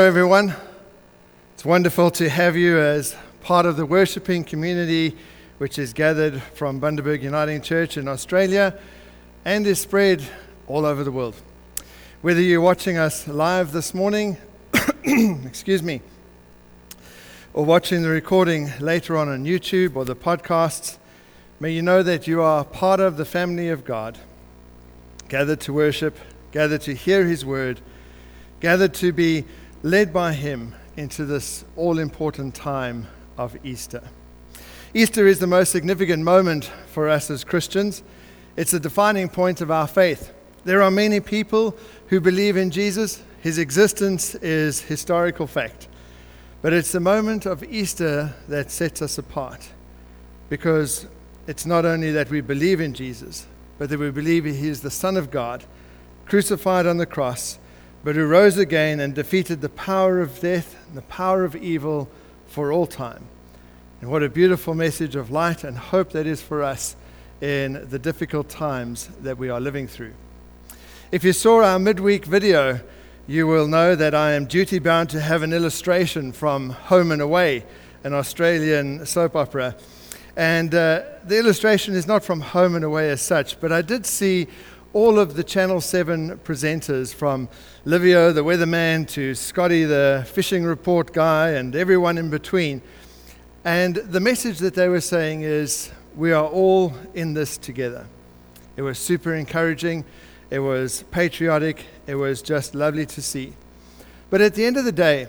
Hello, everyone. It's wonderful to have you as part of the worshiping community which is gathered from Bundaberg Uniting Church in Australia and is spread all over the world. Whether you're watching us live this morning, excuse me, or watching the recording later on on YouTube or the podcasts, may you know that you are part of the family of God, gathered to worship, gathered to hear His word, gathered to be led by Him into this all important time of Easter. Easter is the most significant moment for us as Christians. It's a defining point of our faith. There are many people who believe in Jesus. His existence is historical fact. But it's the moment of Easter that sets us apart because it's not only that we believe in Jesus, but that we believe He is the Son of God, crucified on the cross but who rose again and defeated the power of death and the power of evil for all time. And what a beautiful message of light and hope that is for us in the difficult times that we are living through. If you saw our midweek video, you will know that I am duty bound to have an illustration from Home and Away, an Australian soap opera. And uh, the illustration is not from Home and Away as such, but I did see all of the Channel 7 presenters, from Livio, the weatherman, to Scotty, the fishing report guy, and everyone in between. And the message that they were saying is, we are all in this together. It was super encouraging. It was patriotic. It was just lovely to see. But at the end of the day,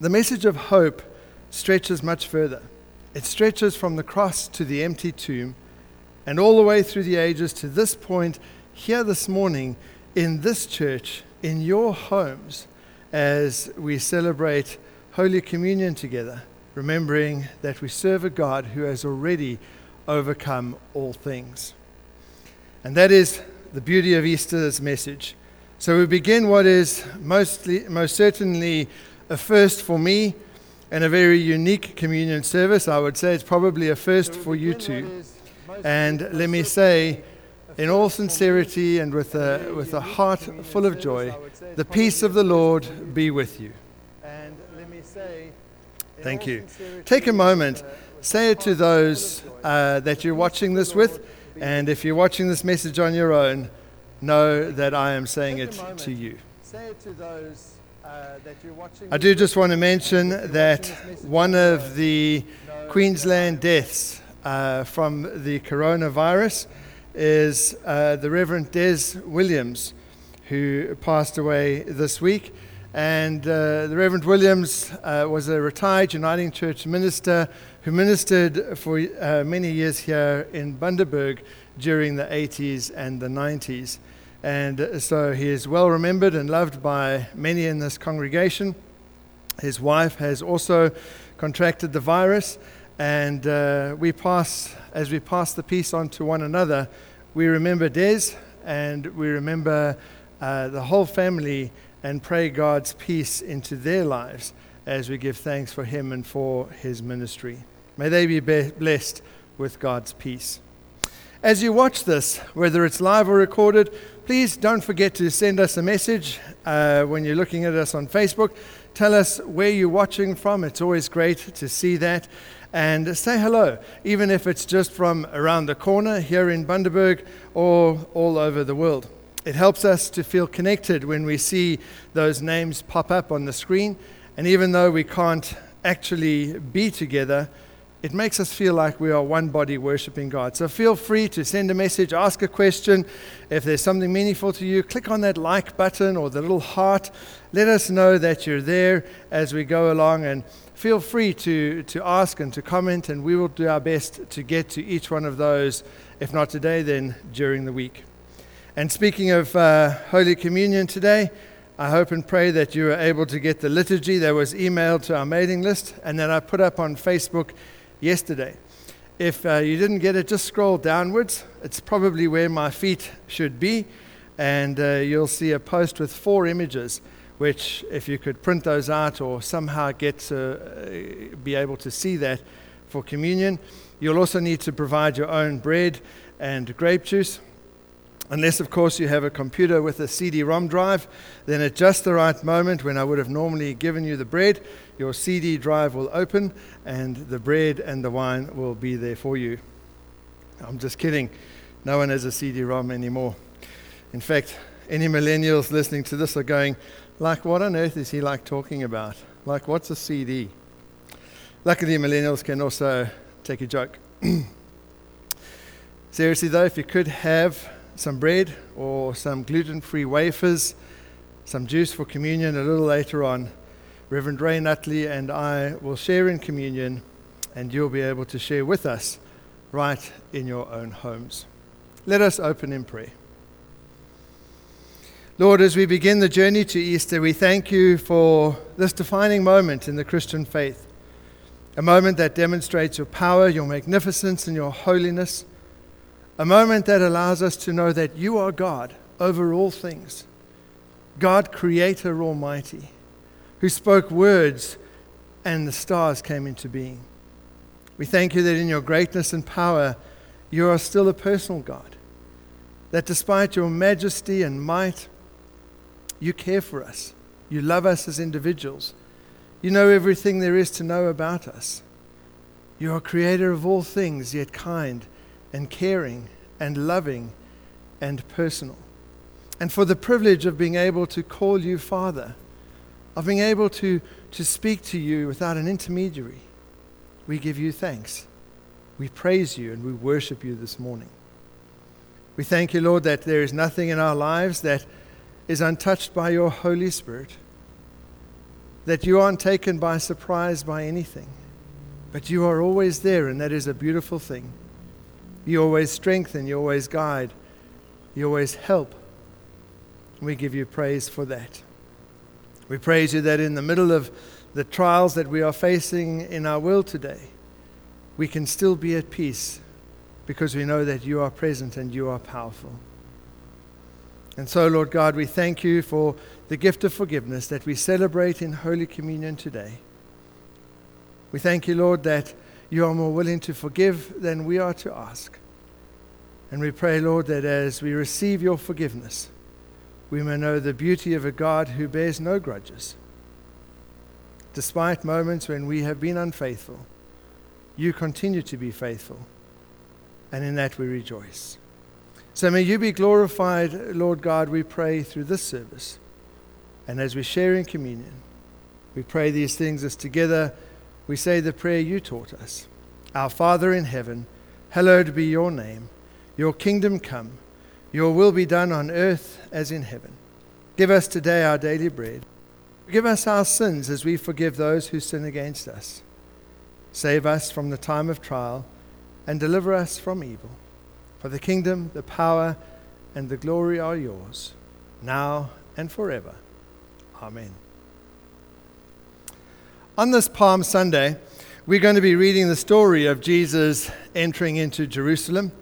the message of hope stretches much further. It stretches from the cross to the empty tomb and all the way through the ages to this point here this morning in this church, in your homes, as we celebrate Holy Communion together, remembering that we serve a God who has already overcome all things. And that is the beauty of Easter's message. So we begin what is mostly, most certainly a first for me and a very unique communion service. I would say it's probably a first for you too. And let me say, in all sincerity and with a, with a heart full of joy, the peace of the Lord be with you. And let me say, Thank you. Take a moment, say it to those uh, that you're watching this with, and if you're watching this message on your own, know that I am saying it to you. Say it to those uh, that you're watching. I do just want to mention that one of the Queensland deaths uh, from the coronavirus is uh, the Reverend Des Williams, who passed away this week. And uh, the Reverend Williams uh, was a retired Uniting Church minister who ministered for uh, many years here in Bundaberg during the 80s and the 90s. And so he is well remembered and loved by many in this congregation. His wife has also contracted the virus, and uh, we pass, as we pass the peace on to one another, we remember Des and we remember uh, the whole family and pray God's peace into their lives as we give thanks for him and for his ministry. May they be blessed with God's peace. As you watch this, whether it's live or recorded, please don't forget to send us a message uh, when you're looking at us on Facebook. Tell us where you're watching from. It's always great to see that and say hello, even if it's just from around the corner here in Bundaberg or all over the world. It helps us to feel connected when we see those names pop up on the screen. And even though we can't actually be together, it makes us feel like we are one body worshiping God. So feel free to send a message, ask a question. If there's something meaningful to you, click on that like button or the little heart. Let us know that you're there as we go along and feel free to, to ask and to comment, and we will do our best to get to each one of those, if not today, then during the week. And speaking of uh, Holy Communion today, I hope and pray that you are able to get the liturgy that was emailed to our mailing list and that I put up on Facebook yesterday. If uh, you didn't get it, just scroll downwards. It's probably where my feet should be, and uh, you'll see a post with four images which, if you could print those out or somehow get to uh, be able to see that for communion, you'll also need to provide your own bread and grape juice. Unless, of course, you have a computer with a CD ROM drive, then at just the right moment, when I would have normally given you the bread, your CD drive will open and the bread and the wine will be there for you. I'm just kidding. No one has a CD ROM anymore. In fact, any millennials listening to this are going, like, what on earth is he like talking about? Like, what's a CD? Luckily, millennials can also take a joke. Seriously, though, if you could have some bread or some gluten free wafers, some juice for communion a little later on, Reverend Ray Nutley and I will share in communion, and you'll be able to share with us right in your own homes. Let us open in prayer. Lord, as we begin the journey to Easter, we thank you for this defining moment in the Christian faith. A moment that demonstrates your power, your magnificence, and your holiness. A moment that allows us to know that you are God over all things. God, Creator Almighty, who spoke words and the stars came into being. We thank you that in your greatness and power, you are still a personal God. That despite your majesty and might, you care for us. You love us as individuals. You know everything there is to know about us. You are creator of all things, yet kind and caring and loving and personal. And for the privilege of being able to call you Father, of being able to, to speak to you without an intermediary, we give you thanks. We praise you and we worship you this morning. We thank you, Lord, that there is nothing in our lives that is untouched by your Holy Spirit that you aren't taken by surprise by anything, but you are always there, and that is a beautiful thing. You always strengthen, you always guide, you always help. We give you praise for that. We praise you that in the middle of the trials that we are facing in our world today, we can still be at peace because we know that you are present and you are powerful. And so, Lord God, we thank you for the gift of forgiveness that we celebrate in Holy Communion today. We thank you, Lord, that you are more willing to forgive than we are to ask. And we pray, Lord, that as we receive your forgiveness, we may know the beauty of a God who bears no grudges. Despite moments when we have been unfaithful, you continue to be faithful, and in that we rejoice. So may you be glorified, Lord God, we pray through this service. And as we share in communion, we pray these things as together we say the prayer you taught us Our Father in heaven, hallowed be your name. Your kingdom come, your will be done on earth as in heaven. Give us today our daily bread. Forgive us our sins as we forgive those who sin against us. Save us from the time of trial and deliver us from evil. For the kingdom, the power, and the glory are yours, now and forever. Amen. On this Palm Sunday, we're going to be reading the story of Jesus entering into Jerusalem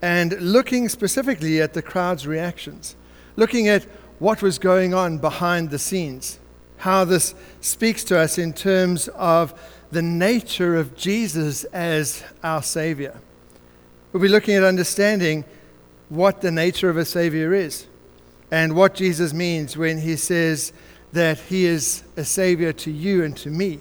and looking specifically at the crowd's reactions, looking at what was going on behind the scenes, how this speaks to us in terms of the nature of Jesus as our Savior. We'll be looking at understanding what the nature of a Savior is and what Jesus means when he says that he is a Savior to you and to me.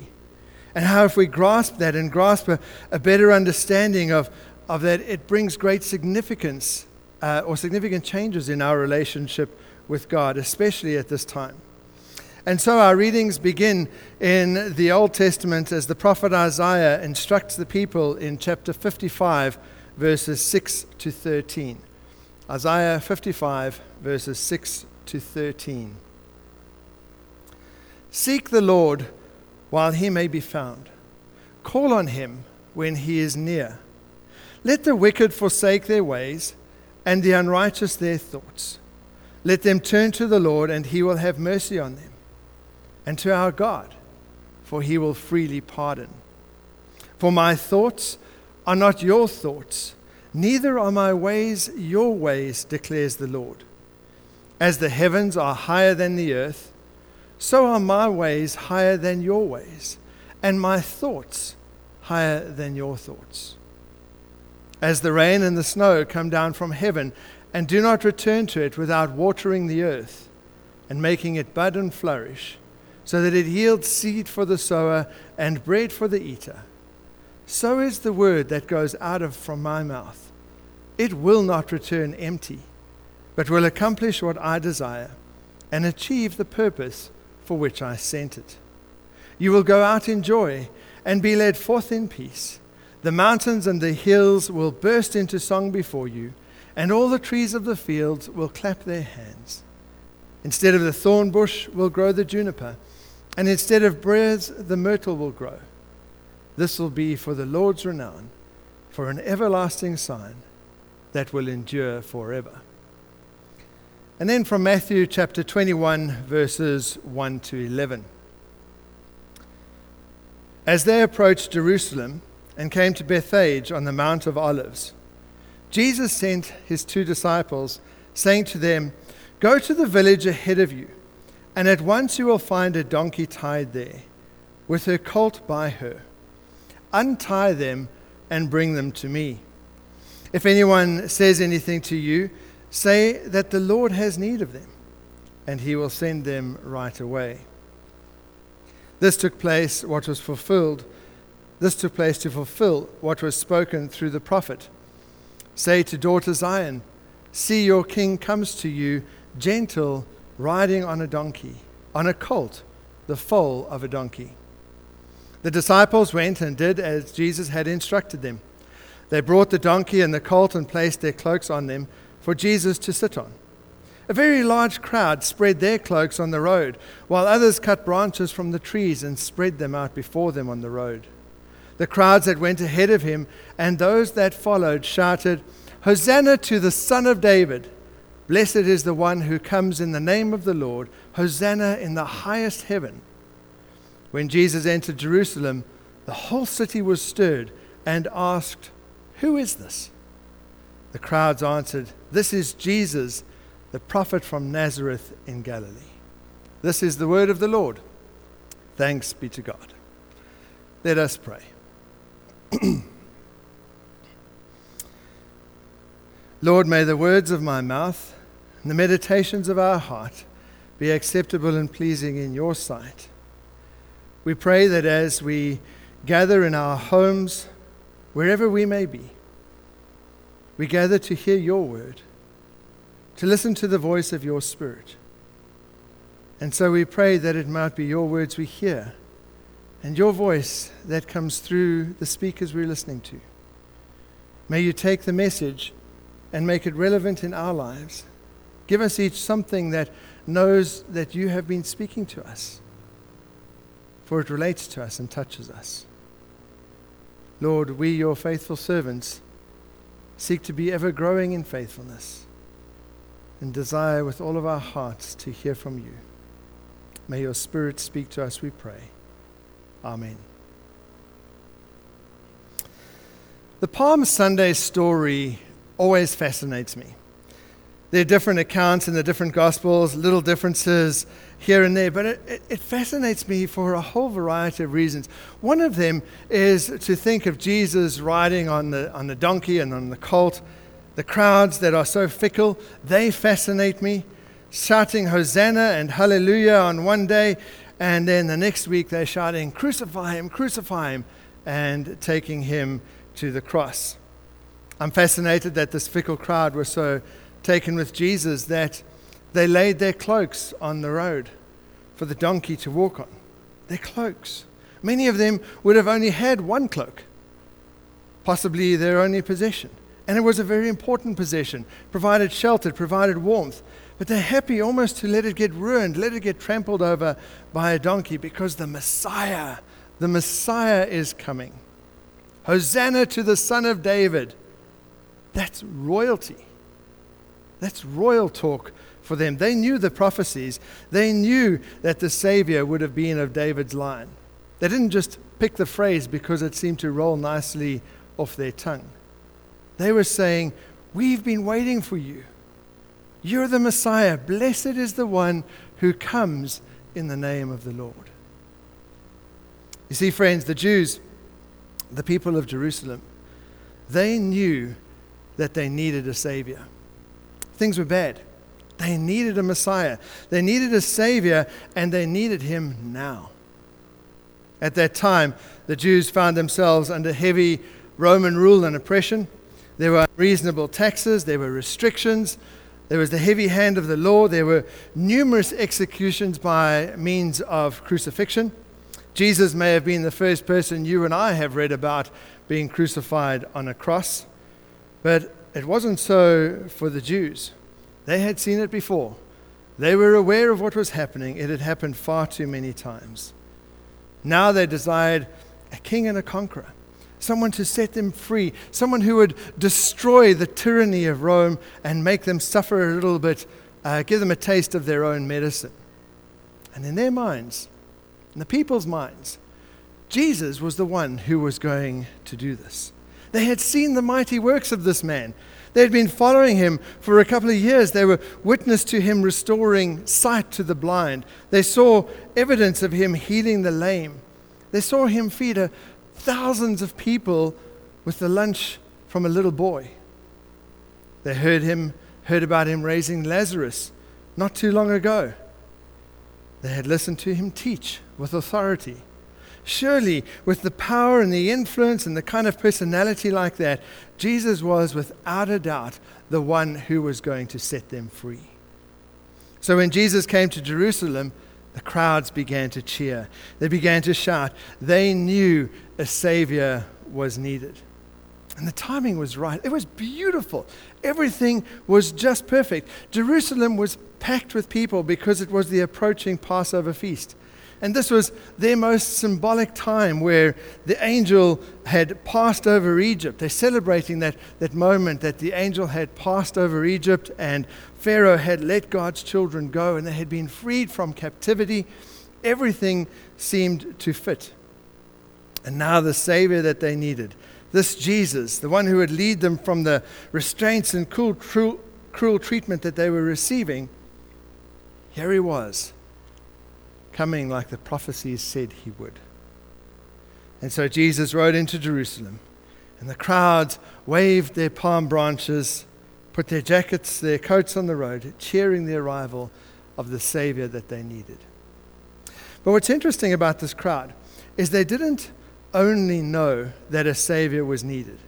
And how, if we grasp that and grasp a, a better understanding of, of that, it brings great significance uh, or significant changes in our relationship with God, especially at this time. And so our readings begin in the Old Testament as the prophet Isaiah instructs the people in chapter 55 verses 6 to 13. Isaiah 55, verses 6 to 13. Seek the Lord while he may be found, call on him when he is near. Let the wicked forsake their ways, and the unrighteous their thoughts. Let them turn to the Lord, and he will have mercy on them, and to our God, for he will freely pardon. For my thoughts are not your thoughts, neither are my ways your ways, declares the Lord. As the heavens are higher than the earth, so are my ways higher than your ways, and my thoughts higher than your thoughts. As the rain and the snow come down from heaven and do not return to it without watering the earth and making it bud and flourish, so that it yields seed for the sower and bread for the eater. So is the word that goes out of from my mouth. It will not return empty, but will accomplish what I desire and achieve the purpose for which I sent it. You will go out in joy and be led forth in peace. The mountains and the hills will burst into song before you and all the trees of the fields will clap their hands. Instead of the thorn bush will grow the juniper, and instead of briars the myrtle will grow. This will be for the Lord's renown, for an everlasting sign that will endure forever. And then from Matthew chapter 21, verses 1 to 11. As they approached Jerusalem and came to Bethphage on the Mount of Olives, Jesus sent his two disciples, saying to them, Go to the village ahead of you, and at once you will find a donkey tied there, with her colt by her. Untie them and bring them to me. If anyone says anything to you, say that the Lord has need of them, and he will send them right away. This took place, what was fulfilled. This took place to fulfill what was spoken through the prophet. Say to daughter Zion, See, your king comes to you, gentle, riding on a donkey, on a colt, the foal of a donkey. The disciples went and did as Jesus had instructed them. They brought the donkey and the colt and placed their cloaks on them for Jesus to sit on. A very large crowd spread their cloaks on the road, while others cut branches from the trees and spread them out before them on the road. The crowds that went ahead of him and those that followed shouted, Hosanna to the Son of David! Blessed is the one who comes in the name of the Lord. Hosanna in the highest heaven. When Jesus entered Jerusalem, the whole city was stirred and asked, Who is this? The crowds answered, This is Jesus, the prophet from Nazareth in Galilee. This is the word of the Lord. Thanks be to God. Let us pray. Lord, may the words of my mouth and the meditations of our heart be acceptable and pleasing in your sight. We pray that as we gather in our homes, wherever we may be, we gather to hear your word, to listen to the voice of your spirit. And so we pray that it might be your words we hear and your voice that comes through the speakers we're listening to. May you take the message and make it relevant in our lives. Give us each something that knows that you have been speaking to us, for it relates to us and touches us. Lord, we, your faithful servants, seek to be ever growing in faithfulness and desire with all of our hearts to hear from you. May your Spirit speak to us, we pray. Amen. The Palm Sunday story always fascinates me. There are different accounts in the different Gospels, little differences here and there, but it, it, it, fascinates me for a whole variety of reasons. One of them is to think of Jesus riding on the, on the donkey and on the colt. The crowds that are so fickle, they fascinate me. Shouting Hosanna and Hallelujah on one day, and then the next week they're shouting, Crucify him, crucify him, and taking him to the cross. I'm fascinated that this fickle crowd were so taken with Jesus that they laid their cloaks on the road for the donkey to walk on. Their cloaks. Many of them would have only had one cloak, possibly their only possession. And it was a very important possession, provided shelter, provided warmth. But they're happy almost to let it get ruined, let it get trampled over by a donkey because the Messiah, the Messiah is coming. Hosanna to the Son of David. That's royalty. That's royal talk for them. They knew the prophecies, they knew that the Savior would have been of David's line. They didn't just pick the phrase because it seemed to roll nicely off their tongue. They were saying, We've been waiting for you. You're the Messiah. Blessed is the one who comes in the name of the Lord. You see, friends, the Jews, the people of Jerusalem, they knew that they needed a Savior. Things were bad. They needed a Messiah, they needed a Savior, and they needed him now. At that time, the Jews found themselves under heavy Roman rule and oppression. There were unreasonable taxes, there were restrictions, there was the heavy hand of the law, there were numerous executions by means of crucifixion. Jesus may have been the first person you and I have read about being crucified on a cross, but it wasn't so for the Jews. They had seen it before. They were aware of what was happening. It had happened far too many times. Now they desired a king and a conqueror, someone to set them free, someone who would destroy the tyranny of Rome and make them suffer a little bit, uh, give them a taste of their own medicine. And in their minds, in the people's minds, Jesus was the one who was going to do this. They had seen the mighty works of this man. They had been following him for a couple of years. They were witness to him restoring sight to the blind. They saw evidence of him healing the lame. They saw him feed a, thousands of people with the lunch from a little boy. They heard him heard about him raising Lazarus not too long ago. They had listened to him teach with authority. Surely, with the power and the influence and the kind of personality like that, Jesus was without a doubt the one who was going to set them free. So when Jesus came to Jerusalem, the crowds began to cheer. They began to shout. They knew a Savior was needed. And the timing was right. It was beautiful. Everything was just perfect. Jerusalem was packed with people because it was the approaching Passover feast. And this was their most symbolic time where the angel had passed over Egypt. They're celebrating that, that moment that the angel had passed over Egypt and Pharaoh had let God's children go and they had been freed from captivity. Everything seemed to fit. And now the Savior that they needed, this Jesus, the one who would lead them from the restraints and cruel, cruel, cruel treatment that they were receiving, here he was coming like the prophecies said he would. And so Jesus rode into Jerusalem, and the crowds waved their palm branches, put their jackets, their coats on the road, cheering the arrival of the Savior that they needed. But what's interesting about this crowd is they didn't only know that a Savior was needed,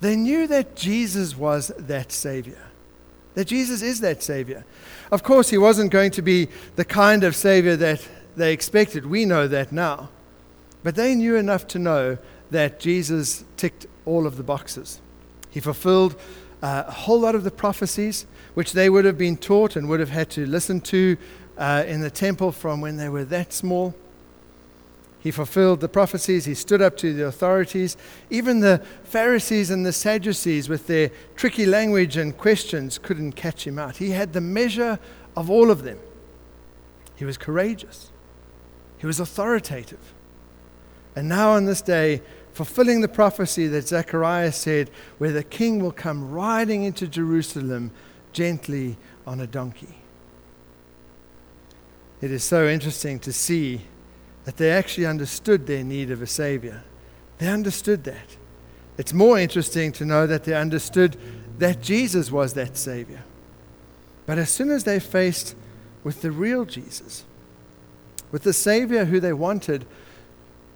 they knew that Jesus was that Savior. That Jesus is that Savior. Of course, he wasn't going to be the kind of Savior that they expected. We know that now. But they knew enough to know that Jesus ticked all of the boxes. He fulfilled uh, a whole lot of the prophecies which they would have been taught and would have had to listen to uh, in the temple from when they were that small. He fulfilled the prophecies. He stood up to the authorities. Even the Pharisees and the Sadducees, with their tricky language and questions, couldn't catch him out. He had the measure of all of them. He was courageous. He was authoritative. And now, on this day, fulfilling the prophecy that Zechariah said, where the king will come riding into Jerusalem gently on a donkey. It is so interesting to see that they actually understood their need of a Savior. They understood that. It's more interesting to know that they understood that Jesus was that Savior. But as soon as they faced with the real Jesus, with the Savior who they wanted,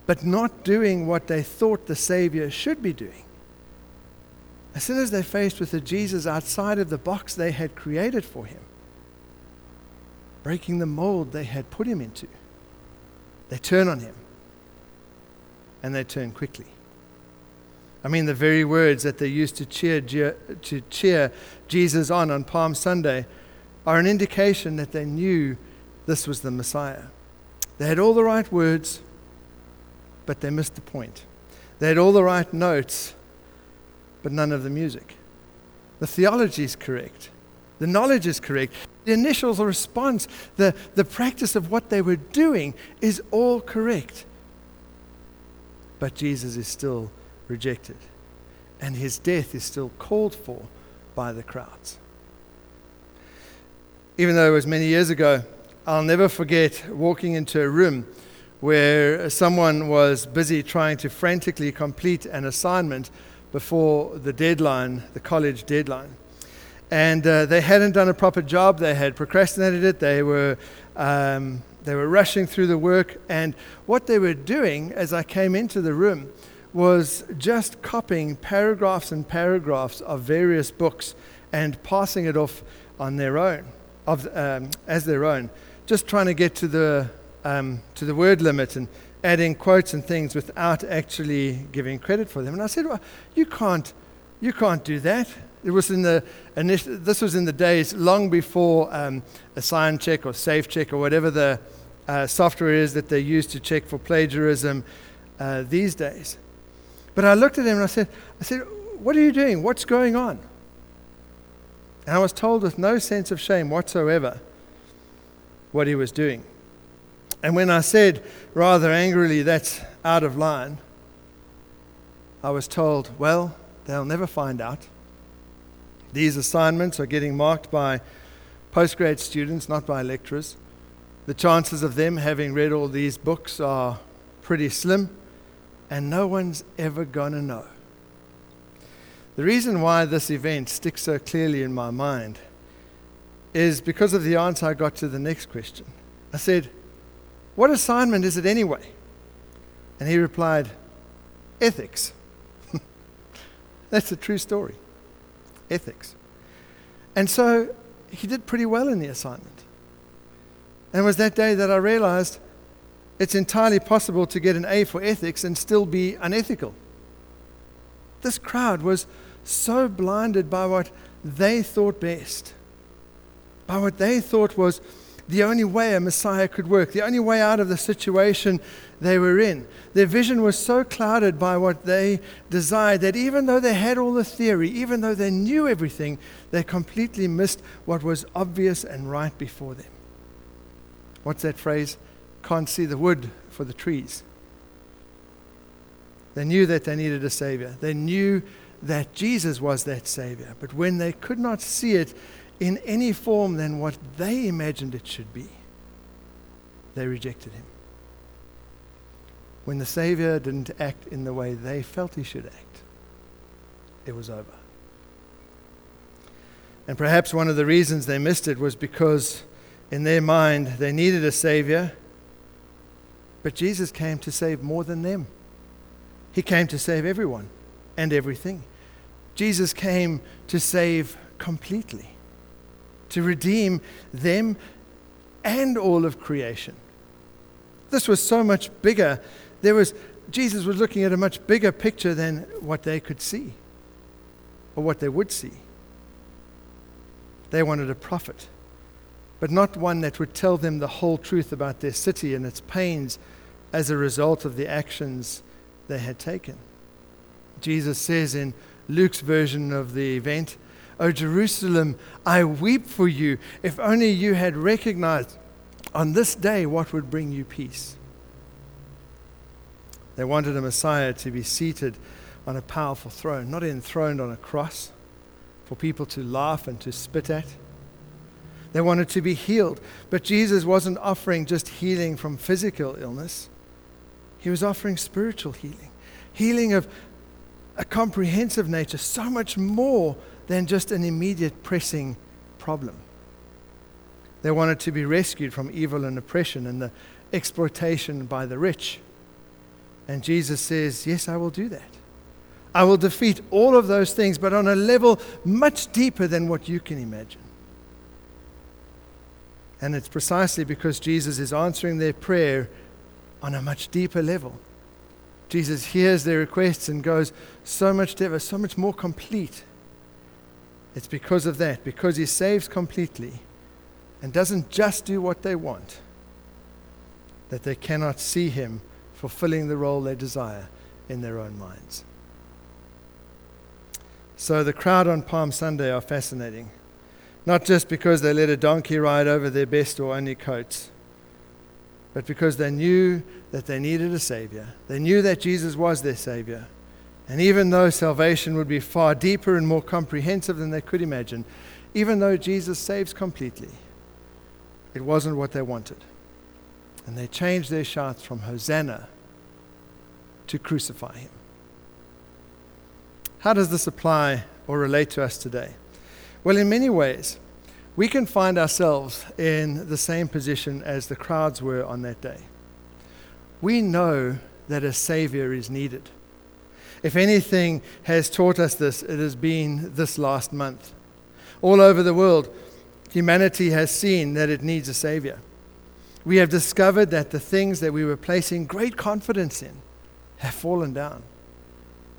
but not doing what they thought the Savior should be doing. As soon as they're faced with a Jesus outside of the box they had created for him, breaking the mold they had put him into, they turn on him. And they turn quickly. I mean, the very words that they used to cheer, to cheer Jesus on on Palm Sunday are an indication that they knew this was the Messiah. They had all the right words, but they missed the point. They had all the right notes, but none of the music. The theology is correct. The knowledge is correct. The initial response, the, the practice of what they were doing is all correct. But Jesus is still rejected, and his death is still called for by the crowds. Even though it was many years ago, I'll never forget walking into a room where someone was busy trying to frantically complete an assignment before the deadline, the college deadline. And uh, they hadn't done a proper job. They had procrastinated it. They were, um, they were rushing through the work. And what they were doing as I came into the room was just copying paragraphs and paragraphs of various books and passing it off on their own, of, um, as their own, just trying to get to the, um, to the word limit and adding quotes and things without actually giving credit for them. And I said, well, you can't, you can't do that. It was in the initial, this was in the days long before um, a sign check or safe check or whatever the uh, software is that they use to check for plagiarism uh, these days. But I looked at him and I said, I said, what are you doing? What's going on? And I was told with no sense of shame whatsoever what he was doing. And when I said rather angrily, that's out of line, I was told, well, they'll never find out. These assignments are getting marked by postgrad students, not by lecturers. The chances of them having read all these books are pretty slim, and no one's ever going to know. The reason why this event sticks so clearly in my mind is because of the answer I got to the next question. I said, what assignment is it anyway? And he replied, Ethics. That's a true story. Ethics. And so he did pretty well in the assignment. And it was that day that I realized it's entirely possible to get an A for ethics and still be unethical. This crowd was so blinded by what they thought best, by what they thought was the only way a Messiah could work, the only way out of the situation they were in. Their vision was so clouded by what they desired that even though they had all the theory, even though they knew everything, they completely missed what was obvious and right before them. What's that phrase? Can't see the wood for the trees. They knew that they needed a Savior. They knew that Jesus was that Savior. But when they could not see it, in any form than what they imagined it should be, they rejected him. When the Savior didn't act in the way they felt he should act, it was over. And perhaps one of the reasons they missed it was because in their mind they needed a Savior, but Jesus came to save more than them. He came to save everyone and everything. Jesus came to save completely to redeem them and all of creation. This was so much bigger. There was Jesus was looking at a much bigger picture than what they could see or what they would see. They wanted a prophet, but not one that would tell them the whole truth about their city and its pains as a result of the actions they had taken. Jesus says in Luke's version of the event, O Jerusalem, I weep for you. If only you had recognized on this day what would bring you peace. They wanted a Messiah to be seated on a powerful throne, not enthroned on a cross for people to laugh and to spit at. They wanted to be healed. But Jesus wasn't offering just healing from physical illness, He was offering spiritual healing, healing of a comprehensive nature, so much more than just an immediate pressing problem. They wanted to be rescued from evil and oppression and the exploitation by the rich. And Jesus says, Yes, I will do that. I will defeat all of those things, but on a level much deeper than what you can imagine. And it's precisely because Jesus is answering their prayer on a much deeper level. Jesus hears their requests and goes so much deeper, so much more complete it's because of that, because He saves completely and doesn't just do what they want, that they cannot see Him fulfilling the role they desire in their own minds. So the crowd on Palm Sunday are fascinating, not just because they let a donkey ride over their best or only coats, but because they knew that they needed a Savior. They knew that Jesus was their Savior. And even though salvation would be far deeper and more comprehensive than they could imagine, even though Jesus saves completely, it wasn't what they wanted. And they changed their shouts from Hosanna to crucify him. How does this apply or relate to us today? Well, in many ways, we can find ourselves in the same position as the crowds were on that day. We know that a Savior is needed. If anything has taught us this, it has been this last month. All over the world, humanity has seen that it needs a Savior. We have discovered that the things that we were placing great confidence in have fallen down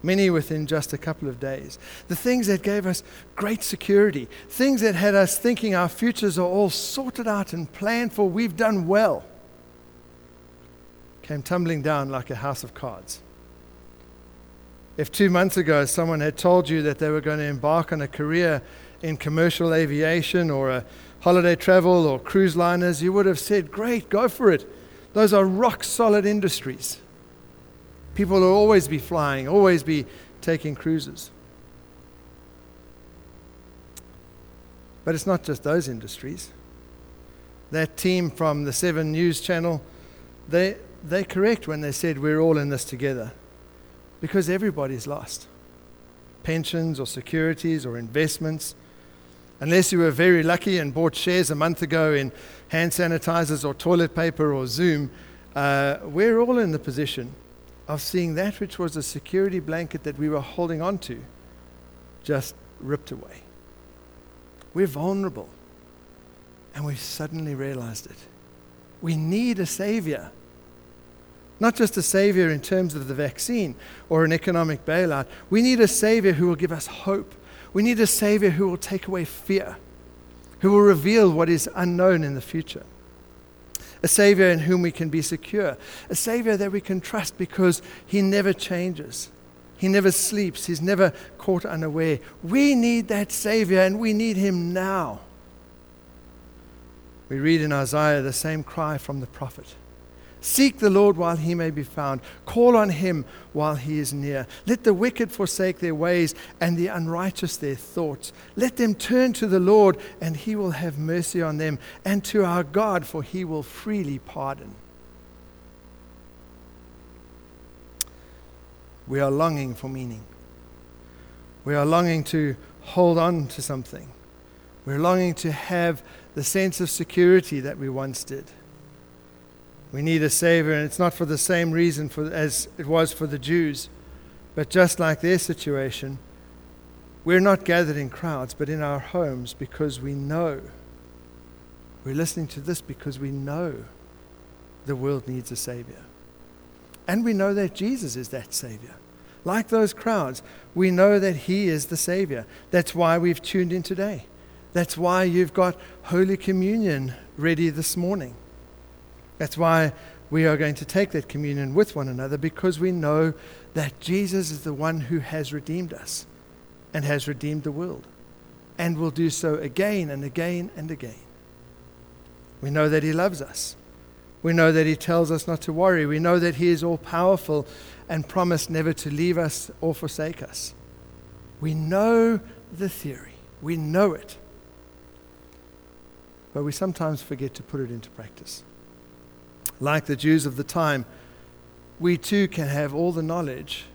many within just a couple of days. The things that gave us great security, things that had us thinking our futures are all sorted out and planned for, we've done well, came tumbling down like a house of cards. If two months ago someone had told you that they were going to embark on a career in commercial aviation or a holiday travel or cruise liners, you would have said, Great, go for it. Those are rock solid industries. People will always be flying, always be taking cruises. But it's not just those industries. That team from the Seven News Channel, they, they're correct when they said we're all in this together because everybody's lost. Pensions or securities or investments. Unless you were very lucky and bought shares a month ago in hand sanitizers or toilet paper or Zoom, uh, we're all in the position of seeing that which was a security blanket that we were holding on to just ripped away. We're vulnerable. And we've suddenly realized it. We need a savior. Not just a savior in terms of the vaccine or an economic bailout. We need a savior who will give us hope. We need a savior who will take away fear, who will reveal what is unknown in the future a Savior in whom we can be secure, a Savior that we can trust because He never changes. He never sleeps. He's never caught unaware. We need that Savior, and we need Him now. We read in Isaiah the same cry from the prophet Seek the Lord while he may be found. Call on him while he is near. Let the wicked forsake their ways and the unrighteous their thoughts. Let them turn to the Lord, and he will have mercy on them, and to our God, for he will freely pardon. We are longing for meaning. We are longing to hold on to something. We're longing to have the sense of security that we once did. We need a Savior, and it's not for the same reason for, as it was for the Jews. But just like their situation, we're not gathered in crowds, but in our homes because we know. We're listening to this because we know the world needs a Savior. And we know that Jesus is that Savior. Like those crowds, we know that He is the Savior. That's why we've tuned in today. That's why you've got Holy Communion ready this morning. That's why we are going to take that communion with one another because we know that Jesus is the one who has redeemed us and has redeemed the world and will do so again and again and again. We know that He loves us. We know that He tells us not to worry. We know that He is all powerful and promised never to leave us or forsake us. We know the theory, we know it, but we sometimes forget to put it into practice like the Jews of the time, we too can have all the knowledge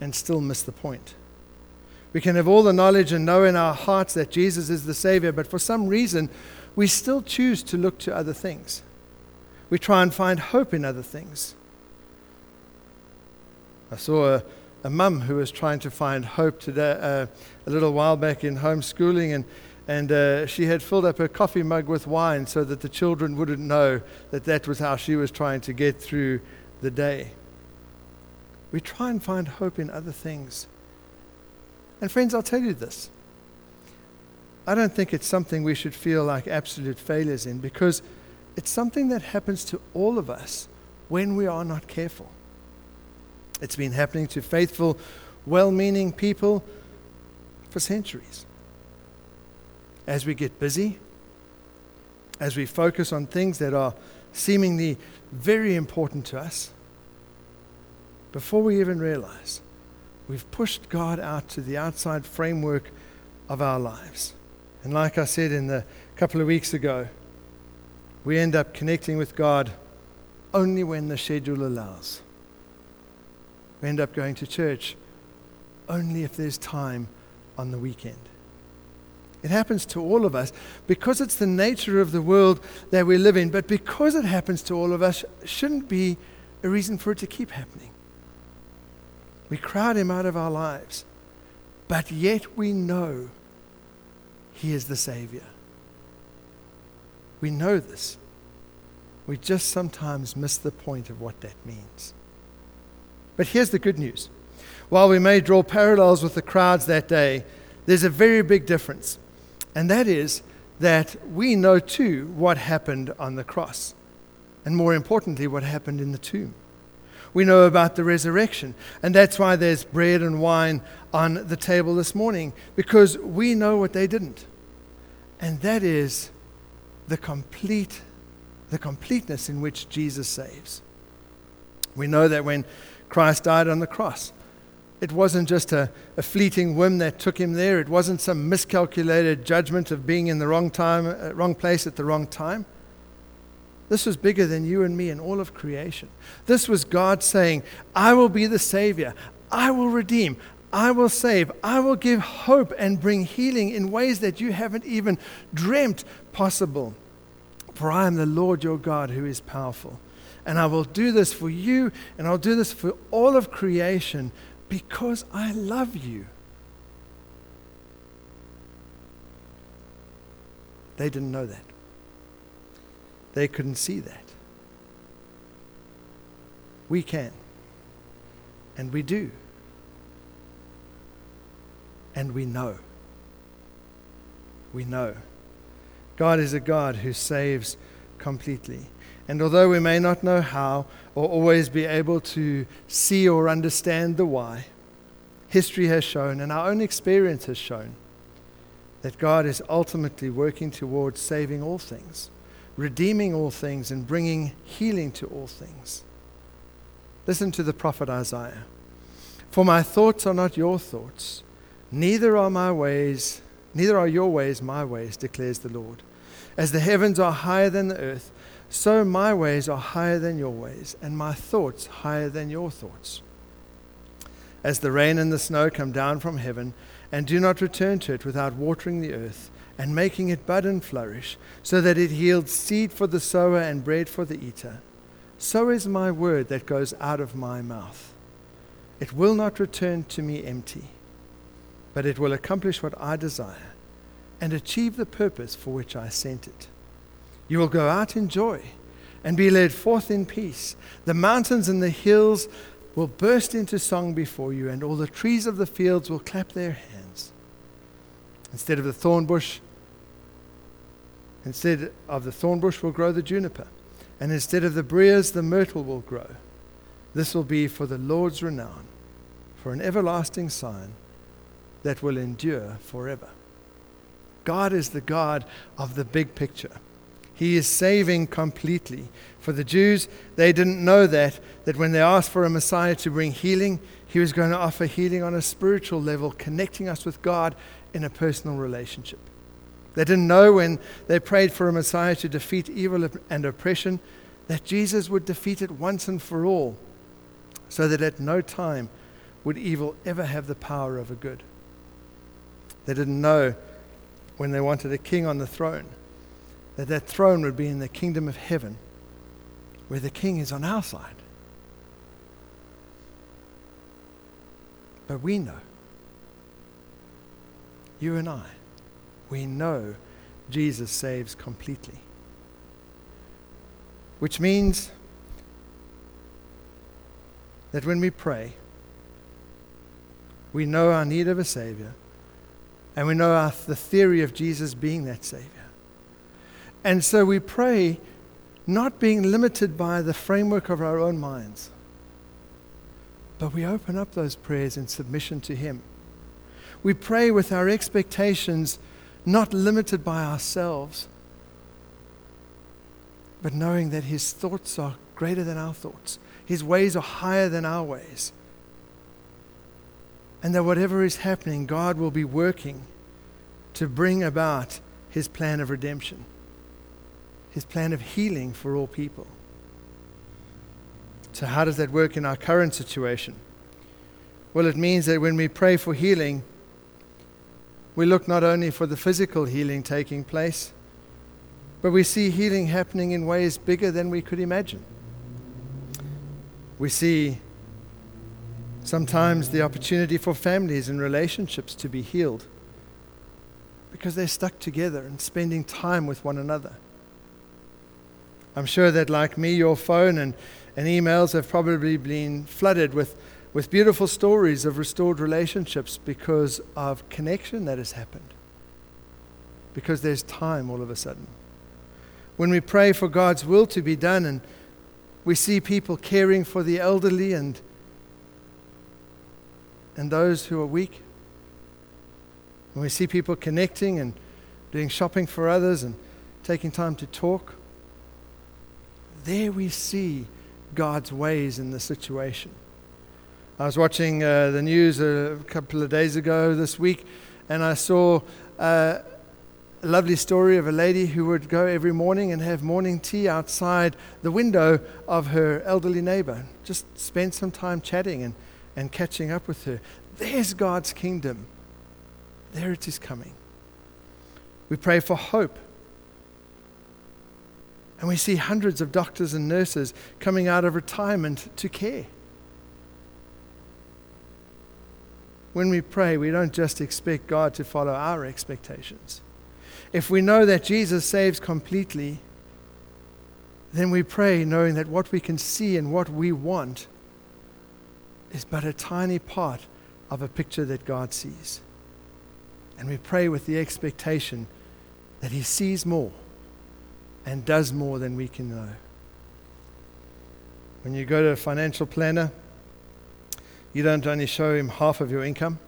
and still miss the point. We can have all the knowledge and know in our hearts that Jesus is the Savior, but for some reason, we still choose to look to other things. We try and find hope in other things. I saw a, a mum who was trying to find hope today, uh, a little while back in homeschooling, and and uh, she had filled up her coffee mug with wine so that the children wouldn't know that that was how she was trying to get through the day. We try and find hope in other things. And, friends, I'll tell you this I don't think it's something we should feel like absolute failures in because it's something that happens to all of us when we are not careful. It's been happening to faithful, well meaning people for centuries as we get busy, as we focus on things that are seemingly very important to us, before we even realize, we've pushed God out to the outside framework of our lives. And like I said in the couple of weeks ago, we end up connecting with God only when the schedule allows. We end up going to church only if there's time on the weekend. It happens to all of us because it's the nature of the world that we live in. But because it happens to all of us, shouldn't be a reason for it to keep happening. We crowd him out of our lives, but yet we know he is the Savior. We know this. We just sometimes miss the point of what that means. But here's the good news. While we may draw parallels with the crowds that day, there's a very big difference. And that is that we know too what happened on the cross. And more importantly, what happened in the tomb. We know about the resurrection. And that's why there's bread and wine on the table this morning, because we know what they didn't. And that is the complete the completeness in which Jesus saves. We know that when Christ died on the cross, it wasn't just a, a, fleeting whim that took him there. It wasn't some miscalculated judgment of being in the wrong time, uh, wrong place at the wrong time. This was bigger than you and me and all of creation. This was God saying, I will be the Savior. I will redeem. I will save. I will give hope and bring healing in ways that you haven't even dreamt possible. For I am the Lord your God who is powerful. And I will do this for you, and I'll do this for all of creation because I love you. They didn't know that. They couldn't see that. We can. And we do. And we know. We know. God is a God who saves completely. And although we may not know how or always be able to see or understand the why, history has shown and our own experience has shown that God is ultimately working towards saving all things, redeeming all things, and bringing healing to all things. Listen to the prophet Isaiah. For my thoughts are not your thoughts, neither are my ways, neither are your ways my ways, declares the Lord. As the heavens are higher than the earth, so my ways are higher than your ways, and my thoughts higher than your thoughts. As the rain and the snow come down from heaven, and do not return to it without watering the earth, and making it bud and flourish, so that it yields seed for the sower and bread for the eater, so is my word that goes out of my mouth. It will not return to me empty, but it will accomplish what I desire and achieve the purpose for which I sent it. You will go out in joy and be led forth in peace. The mountains and the hills will burst into song before you, and all the trees of the fields will clap their hands. Instead of the thorn bush, instead of the thorn bush will grow the juniper, and instead of the briers, the myrtle will grow. This will be for the Lord's renown, for an everlasting sign that will endure forever. God is the God of the big picture. He is saving completely. For the Jews, they didn't know that, that when they asked for a Messiah to bring healing, he was going to offer healing on a spiritual level, connecting us with God in a personal relationship. They didn't know when they prayed for a Messiah to defeat evil and oppression that Jesus would defeat it once and for all, so that at no time would evil ever have the power over good. They didn't know when they wanted a king on the throne that that throne would be in the kingdom of heaven, where the king is on our side. But we know, you and I, we know Jesus saves completely. Which means that when we pray, we know our need of a Savior, and we know our, the theory of Jesus being that Savior. And so we pray not being limited by the framework of our own minds, but we open up those prayers in submission to Him. We pray with our expectations not limited by ourselves, but knowing that His thoughts are greater than our thoughts, His ways are higher than our ways. And that whatever is happening, God will be working to bring about His plan of redemption his plan of healing for all people. So, how does that work in our current situation? Well, it means that when we pray for healing, we look not only for the physical healing taking place, but we see healing happening in ways bigger than we could imagine. We see sometimes the opportunity for families and relationships to be healed because they're stuck together and spending time with one another. I'm sure that, like me, your phone and, and emails have probably been flooded with, with beautiful stories of restored relationships because of connection that has happened, because there's time all of a sudden when we pray for God's will to be done and we see people caring for the elderly and, and those who are weak, when we see people connecting and doing shopping for others and taking time to talk, there we see God's ways in the situation. I was watching uh, the news a couple of days ago this week, and I saw uh, a lovely story of a lady who would go every morning and have morning tea outside the window of her elderly neighbor. Just spend some time chatting and, and catching up with her. There's God's kingdom. There it is coming. We pray for hope. And we see hundreds of doctors and nurses coming out of retirement to care. When we pray, we don't just expect God to follow our expectations if we know that Jesus saves completely, then we pray knowing that what we can see and what we want is but a tiny part of a picture that God sees. And we pray with the expectation that He sees more and does more than we can know. When you go to a financial planner, you don't only show him half of your income,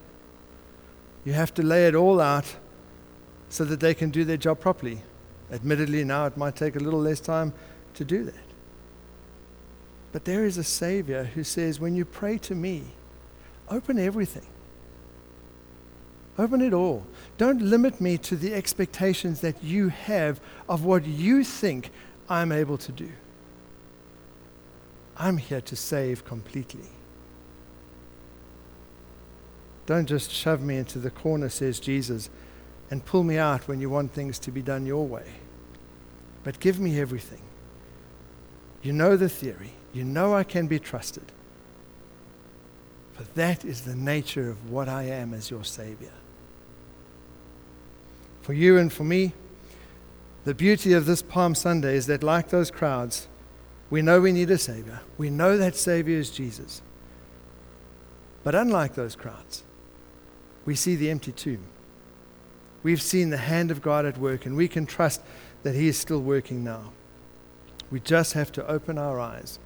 you have to lay it all out so that they can do their job properly. Admittedly, now it might take a little less time to do that. But there is a Savior who says, when you pray to me, open everything. Open it all. Don't limit me to the expectations that you have of what you think I'm able to do. I'm here to save completely. Don't just shove me into the corner, says Jesus and pull me out when you want things to be done your way. But give me everything. You know the theory. You know I can be trusted. For that is the nature of what I am as your Savior. For you and for me, the beauty of this Palm Sunday is that, like those crowds, we know we need a Savior. We know that Savior is Jesus. But unlike those crowds, we see the empty tomb. We've seen the hand of God at work, and we can trust that He is still working now. We just have to open our eyes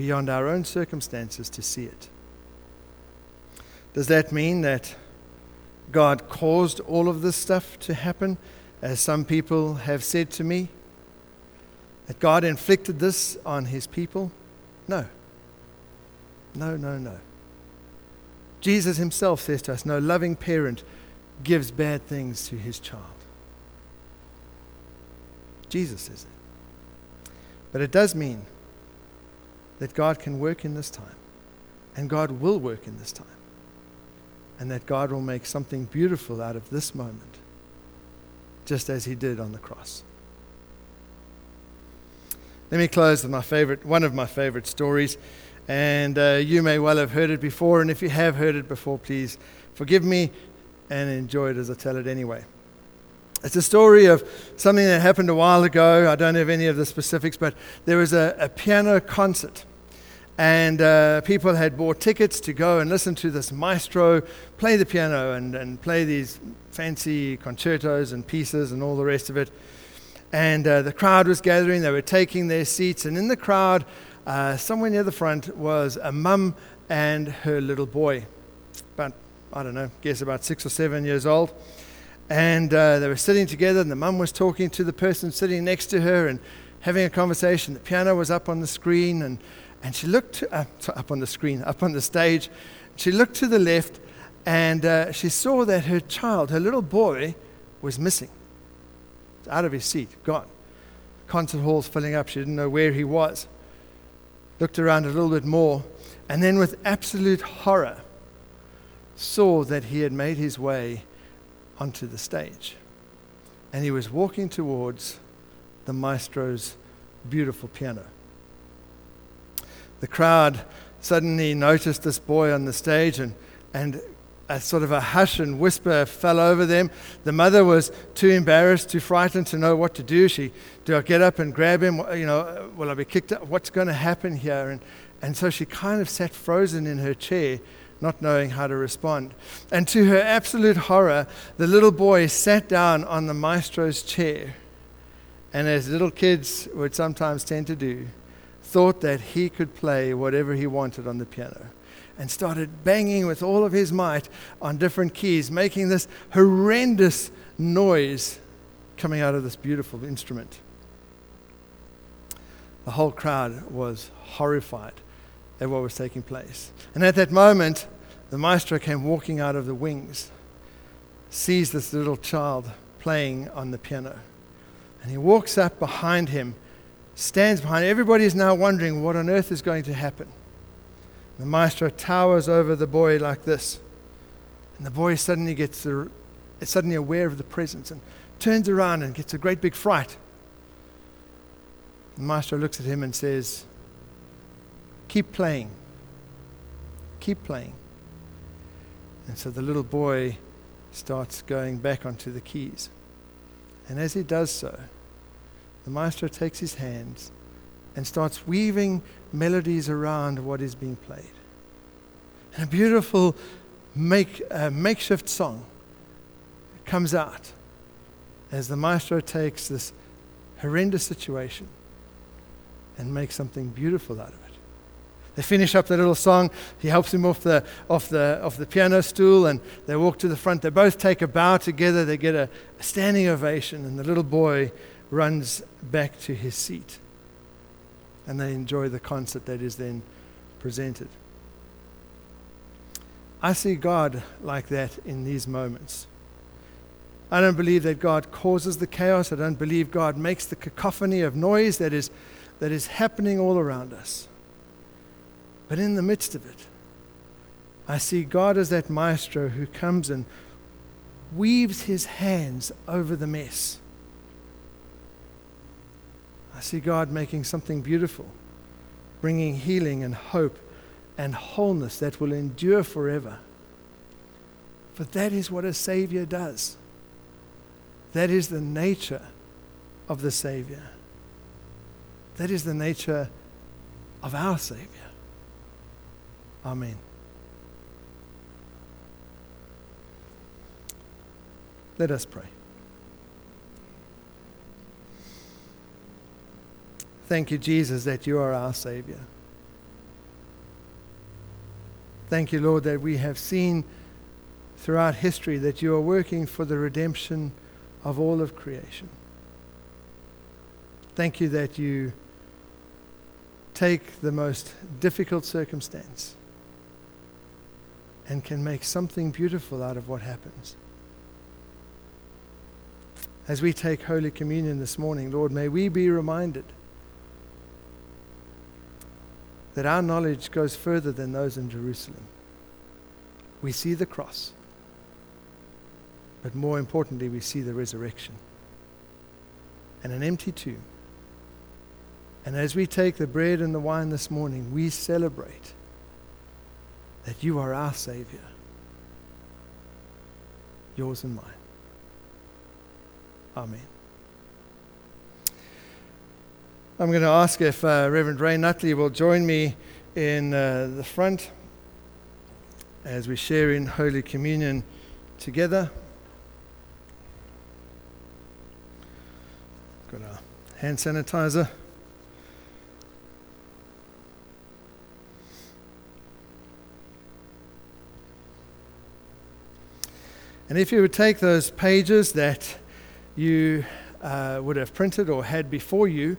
beyond our own circumstances to see it. Does that mean that God caused all of this stuff to happen, as some people have said to me? That God inflicted this on His people? No. No, no, no. Jesus Himself says to us, No loving parent gives bad things to his child. Jesus says it. But it does mean that God can work in this time, and God will work in this time, and that God will make something beautiful out of this moment, just as he did on the cross. Let me close with my favorite, one of my favorite stories. And uh, you may well have heard it before. And if you have heard it before, please forgive me and enjoy it as I tell it anyway. It's a story of something that happened a while ago. I don't have any of the specifics, but there was a, a piano concert. And uh, people had bought tickets to go and listen to this maestro play the piano and, and play these fancy concertos and pieces and all the rest of it. And uh, the crowd was gathering, they were taking their seats. And in the crowd, uh, somewhere near the front, was a mum and her little boy, about I don't know, guess about six or seven years old. And uh, they were sitting together, and the mum was talking to the person sitting next to her and having a conversation. The piano was up on the screen, and, and she looked to, uh, up on the screen, up on the stage. She looked to the left, and uh, she saw that her child, her little boy, was missing. Out of his seat, gone. Concert hall's filling up. She didn't know where he was. Looked around a little bit more, and then with absolute horror, saw that he had made his way onto the stage. And he was walking towards the maestro's beautiful piano. The crowd suddenly noticed this boy on the stage, and, and a sort of a hush and whisper fell over them. The mother was too embarrassed, too frightened to know what to do. She, do I get up and grab him? You know, will I be kicked? What's going to happen here? And, and so she kind of sat frozen in her chair, not knowing how to respond. And to her absolute horror, the little boy sat down on the maestro's chair. And as little kids would sometimes tend to do, thought that he could play whatever he wanted on the piano and started banging with all of his might on different keys, making this horrendous noise coming out of this beautiful instrument. The whole crowd was horrified at what was taking place. And at that moment, the maestro came walking out of the wings, sees this little child playing on the piano. And he walks up behind him, stands behind. Everybody is now wondering what on earth is going to happen. The maestro towers over the boy like this. And the boy suddenly gets the, is suddenly aware of the presence and turns around and gets a great big fright. The maestro looks at him and says, Keep playing. Keep playing. And so the little boy starts going back onto the keys. And as he does so, the maestro takes his hands and starts weaving melodies around what is being played. And a beautiful make, uh, makeshift song comes out as the maestro takes this horrendous situation and makes something beautiful out of it. They finish up the little song. He helps him off the, off, the, off the piano stool and they walk to the front. They both take a bow together. They get a, a standing ovation, and the little boy runs back to his seat and they enjoy the concert that is then presented. I see God like that in these moments. I don't believe that God causes the chaos. I don't believe God makes the cacophony of noise that is, that is happening all around us. But in the midst of it, I see God as that maestro who comes and weaves his hands over the mess I see God making something beautiful, bringing healing and hope and wholeness that will endure forever. For that is what a Savior does. That is the nature of the Savior. That is the nature of our Savior. Amen. Let us pray. Thank you, Jesus, that you are our Savior. Thank you, Lord, that we have seen throughout history that you are working for the redemption of all of creation. Thank you that you take the most difficult circumstance and can make something beautiful out of what happens. As we take Holy Communion this morning, Lord, may we be reminded that our knowledge goes further than those in Jerusalem. We see the cross, but more importantly, we see the resurrection and an empty tomb. And as we take the bread and the wine this morning, we celebrate that you are our Savior, yours and mine. Amen. I'm going to ask if uh, Reverend Ray Nutley will join me in uh, the front as we share in Holy Communion together. Got our hand sanitizer. And if you would take those pages that you uh, would have printed or had before you,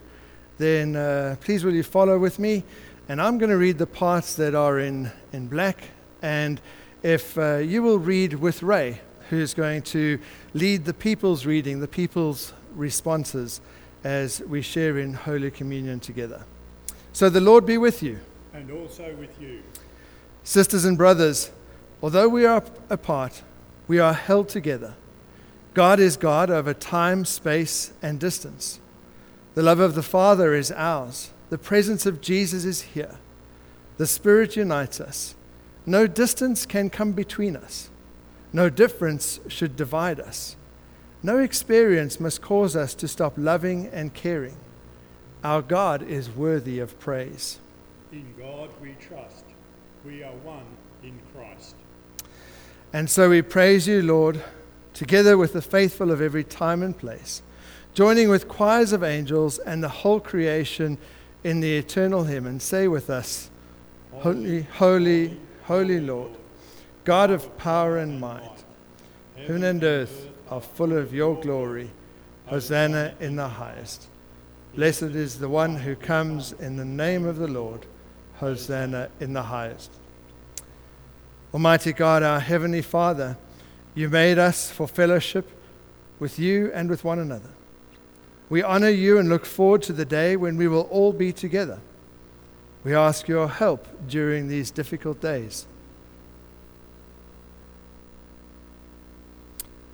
then uh, please will you follow with me? And I'm going to read the parts that are in, in black. And if uh, you will read with Ray, who's going to lead the people's reading, the people's responses as we share in Holy Communion together. So the Lord be with you. And also with you. Sisters and brothers, although we are apart, we are held together God is God over time, space, and distance. The love of the Father is ours. The presence of Jesus is here. The Spirit unites us. No distance can come between us. No difference should divide us. No experience must cause us to stop loving and caring. Our God is worthy of praise. In God we trust. We are one in Christ. And so we praise you, Lord, together with the faithful of every time and place, joining with choirs of angels and the whole creation in the eternal hymn, and say with us, Holy, holy, holy Lord, God of power and might, heaven and earth are full of your glory. Hosanna in the highest. Blessed is the one who comes in the name of the Lord. Hosanna in the highest. Almighty God, our Heavenly Father, you made us for fellowship with you and with one another. We honor you and look forward to the day when we will all be together. We ask your help during these difficult days.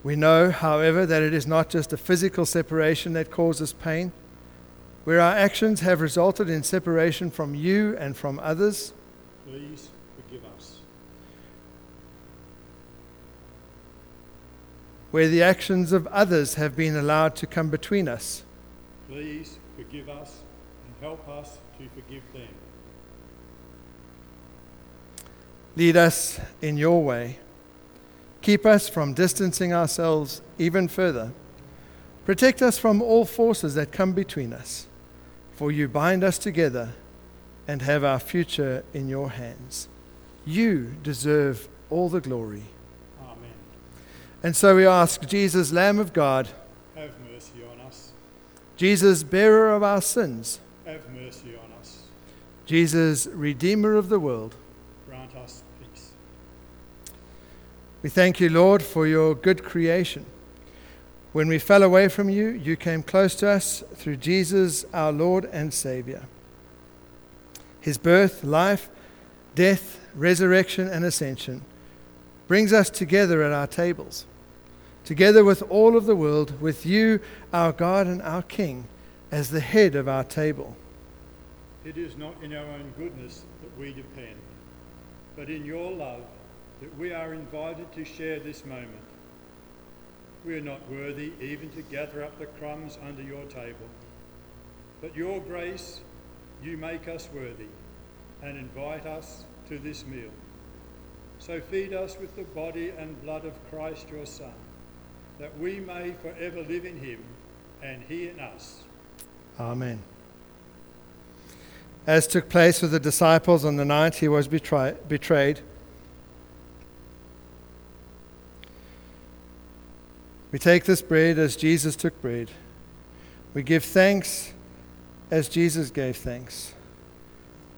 We know, however, that it is not just a physical separation that causes pain. Where our actions have resulted in separation from you and from others, Please forgive us. where the actions of others have been allowed to come between us, Please forgive us and help us to forgive them. lead us in your way. Keep us from distancing ourselves even further. Protect us from all forces that come between us, for you bind us together and have our future in your hands. You deserve all the glory. Amen. And so we ask Jesus, Lamb of God, Have mercy on us. Jesus, bearer of our sins, Have mercy on us. Jesus, Redeemer of the world. Grant us peace. We thank you, Lord, for your good creation. When we fell away from you, you came close to us through Jesus, our Lord and Savior. His birth, life, death, resurrection, and ascension brings us together at our tables, together with all of the world, with you, our God and our King, as the head of our table. It is not in our own goodness that we depend, but in your love that we are invited to share this moment. We are not worthy even to gather up the crumbs under your table, but your grace, you make us worthy and invite us to this meal. So feed us with the body and blood of Christ your Son, that we may forever live in him and he in us. Amen. As took place with the disciples on the night he was betray- betrayed, we take this bread as Jesus took bread. We give thanks as Jesus gave thanks.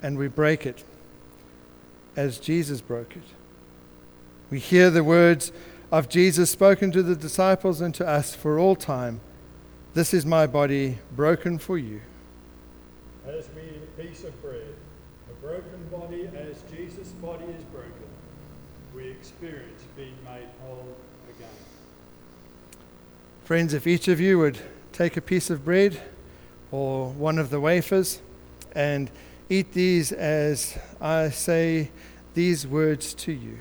And we break it as Jesus broke it. We hear the words of Jesus spoken to the disciples and to us for all time. This is my body broken for you. As we eat a piece of bread, a broken body as Jesus' body is broken, we experience being made whole again. Friends, if each of you would take a piece of bread or one of the wafers and eat these as I say these words to you.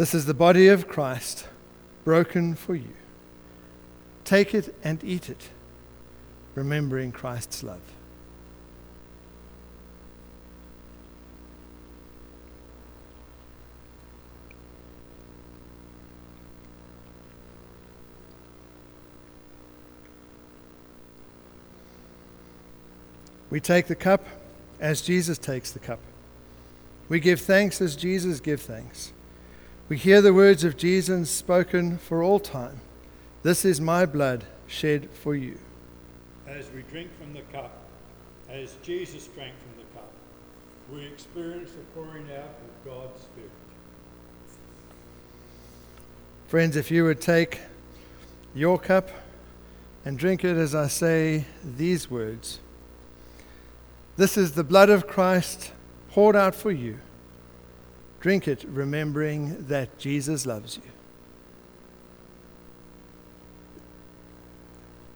This is the body of Christ broken for you. Take it and eat it, remembering Christ's love. We take the cup as Jesus takes the cup. We give thanks as Jesus gives thanks. We hear the words of Jesus spoken for all time. This is my blood shed for you. As we drink from the cup, as Jesus drank from the cup, we experience the pouring out of God's Spirit. Friends, if you would take your cup and drink it as I say these words This is the blood of Christ poured out for you. Drink it, remembering that Jesus loves you.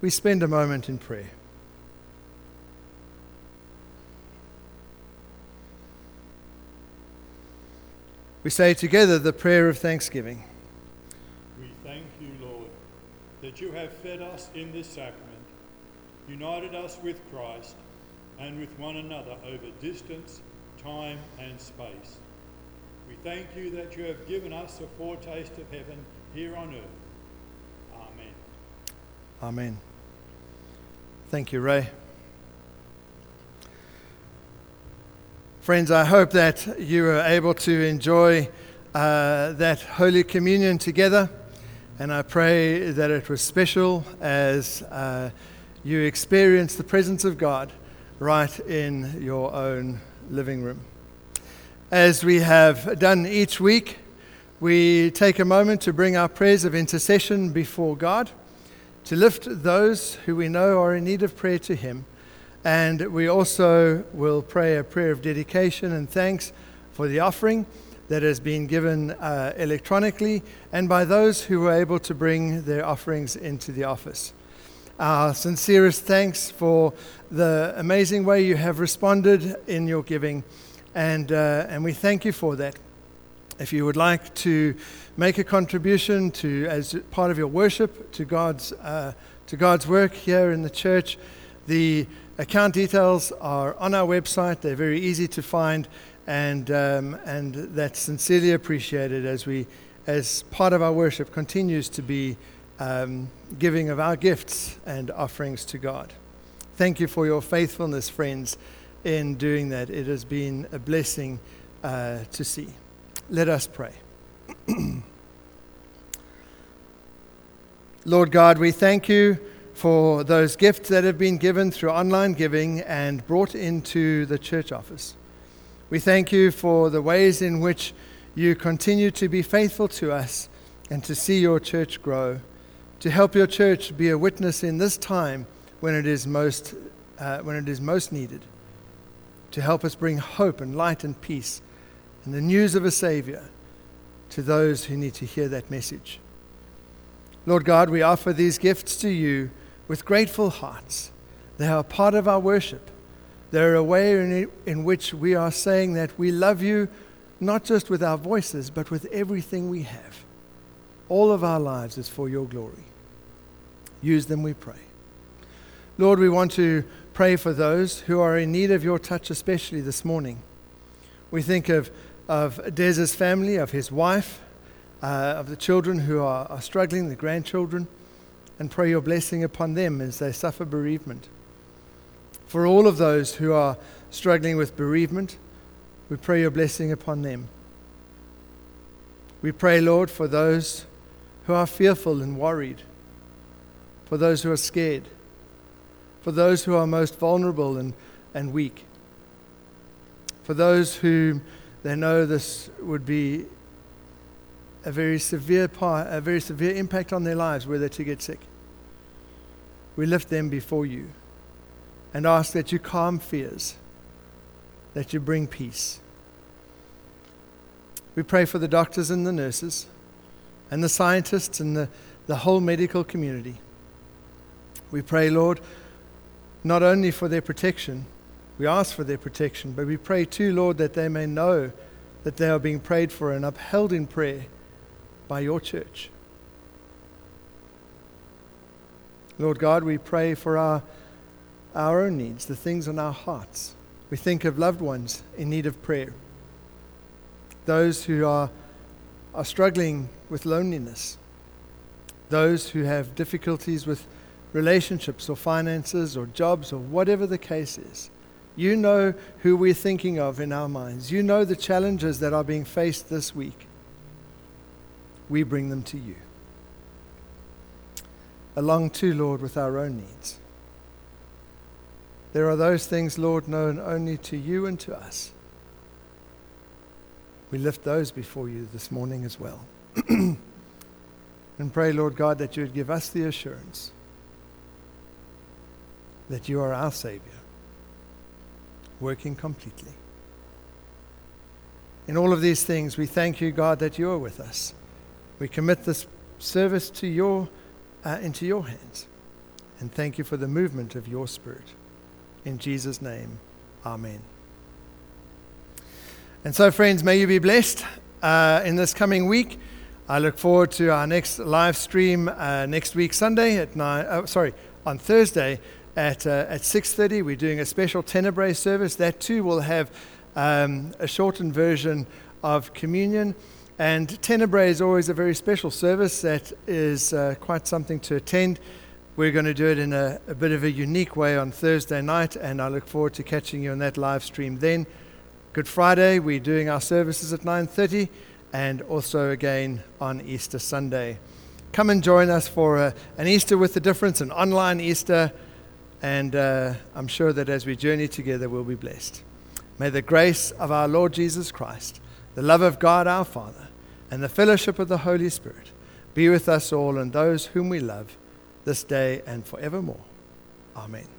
We spend a moment in prayer. We say together the prayer of thanksgiving. We thank you, Lord, that you have fed us in this sacrament, united us with Christ and with one another over distance, time, and space. We thank you that you have given us a foretaste of heaven here on earth. Amen. Amen. Thank you, Ray. Friends, I hope that you are able to enjoy uh, that Holy Communion together, and I pray that it was special as uh, you experienced the presence of God right in your own living room. As we have done each week, we take a moment to bring our prayers of intercession before God, to lift those who we know are in need of prayer to Him and we also will pray a prayer of dedication and thanks for the offering that has been given uh, electronically and by those who were able to bring their offerings into the office. Our sincerest thanks for the amazing way you have responded in your giving, and, uh, and we thank you for that. If you would like to make a contribution to, as part of your worship to God's, uh, to God's work here in the church, the Account details are on our website. They're very easy to find, and, um, and that's sincerely appreciated as, we, as part of our worship continues to be um, giving of our gifts and offerings to God. Thank you for your faithfulness, friends, in doing that. It has been a blessing uh, to see. Let us pray. Lord God, we thank you for those gifts that have been given through online giving and brought into the church office. We thank you for the ways in which you continue to be faithful to us and to see your church grow, to help your church be a witness in this time when it is most, uh, when it is most needed, to help us bring hope and light and peace and the news of a Savior to those who need to hear that message. Lord God, we offer these gifts to you with grateful hearts. They are part of our worship. They're a way in, in which we are saying that we love you not just with our voices, but with everything we have. All of our lives is for your glory. Use them, we pray. Lord, we want to pray for those who are in need of your touch, especially this morning. We think of, of Dez's family, of his wife, uh, of the children who are, are struggling, the grandchildren and pray your blessing upon them as they suffer bereavement. For all of those who are struggling with bereavement, we pray your blessing upon them. We pray, Lord, for those who are fearful and worried, for those who are scared, for those who are most vulnerable and, and weak, for those who they know this would be a very severe part, a very severe impact on their lives were they to get sick. We lift them before you and ask that you calm fears, that you bring peace. We pray for the doctors and the nurses and the scientists and the, the whole medical community. We pray, Lord, not only for their protection, we ask for their protection, but we pray too, Lord, that they may know that they are being prayed for and upheld in prayer by your church. Lord God, we pray for our, our own needs, the things on our hearts. We think of loved ones in need of prayer, those who are, are struggling with loneliness, those who have difficulties with relationships or finances or jobs or whatever the case is. You know who we're thinking of in our minds. You know the challenges that are being faced this week we bring them to you. Along too, Lord, with our own needs. There are those things, Lord, known only to you and to us. We lift those before you this morning as well. and pray, Lord God, that you would give us the assurance that you are our Savior, working completely. In all of these things, we thank you, God, that you are with us. We commit this service to your, uh, into your hands. And thank you for the movement of your Spirit. In Jesus' name, Amen. And so, friends, may you be blessed uh, in this coming week. I look forward to our next live stream uh, next week, Sunday at nine. Oh, sorry, on Thursday at uh, at six thirty. We're doing a special Tenebrae service. That too will have um, a shortened version of communion. And Tenebrae is always a very special service that is uh, quite something to attend. We're going to do it in a, a bit of a unique way on Thursday night, and I look forward to catching you on that live stream then. Good Friday, we're doing our services at 9:30 and also again on Easter Sunday. Come and join us for a, an Easter with a difference, an online Easter, and uh, I'm sure that as we journey together, we'll be blessed. May the grace of our Lord Jesus Christ, the love of God our Father, and the fellowship of the Holy Spirit be with us all and those whom we love this day and forevermore. Amen.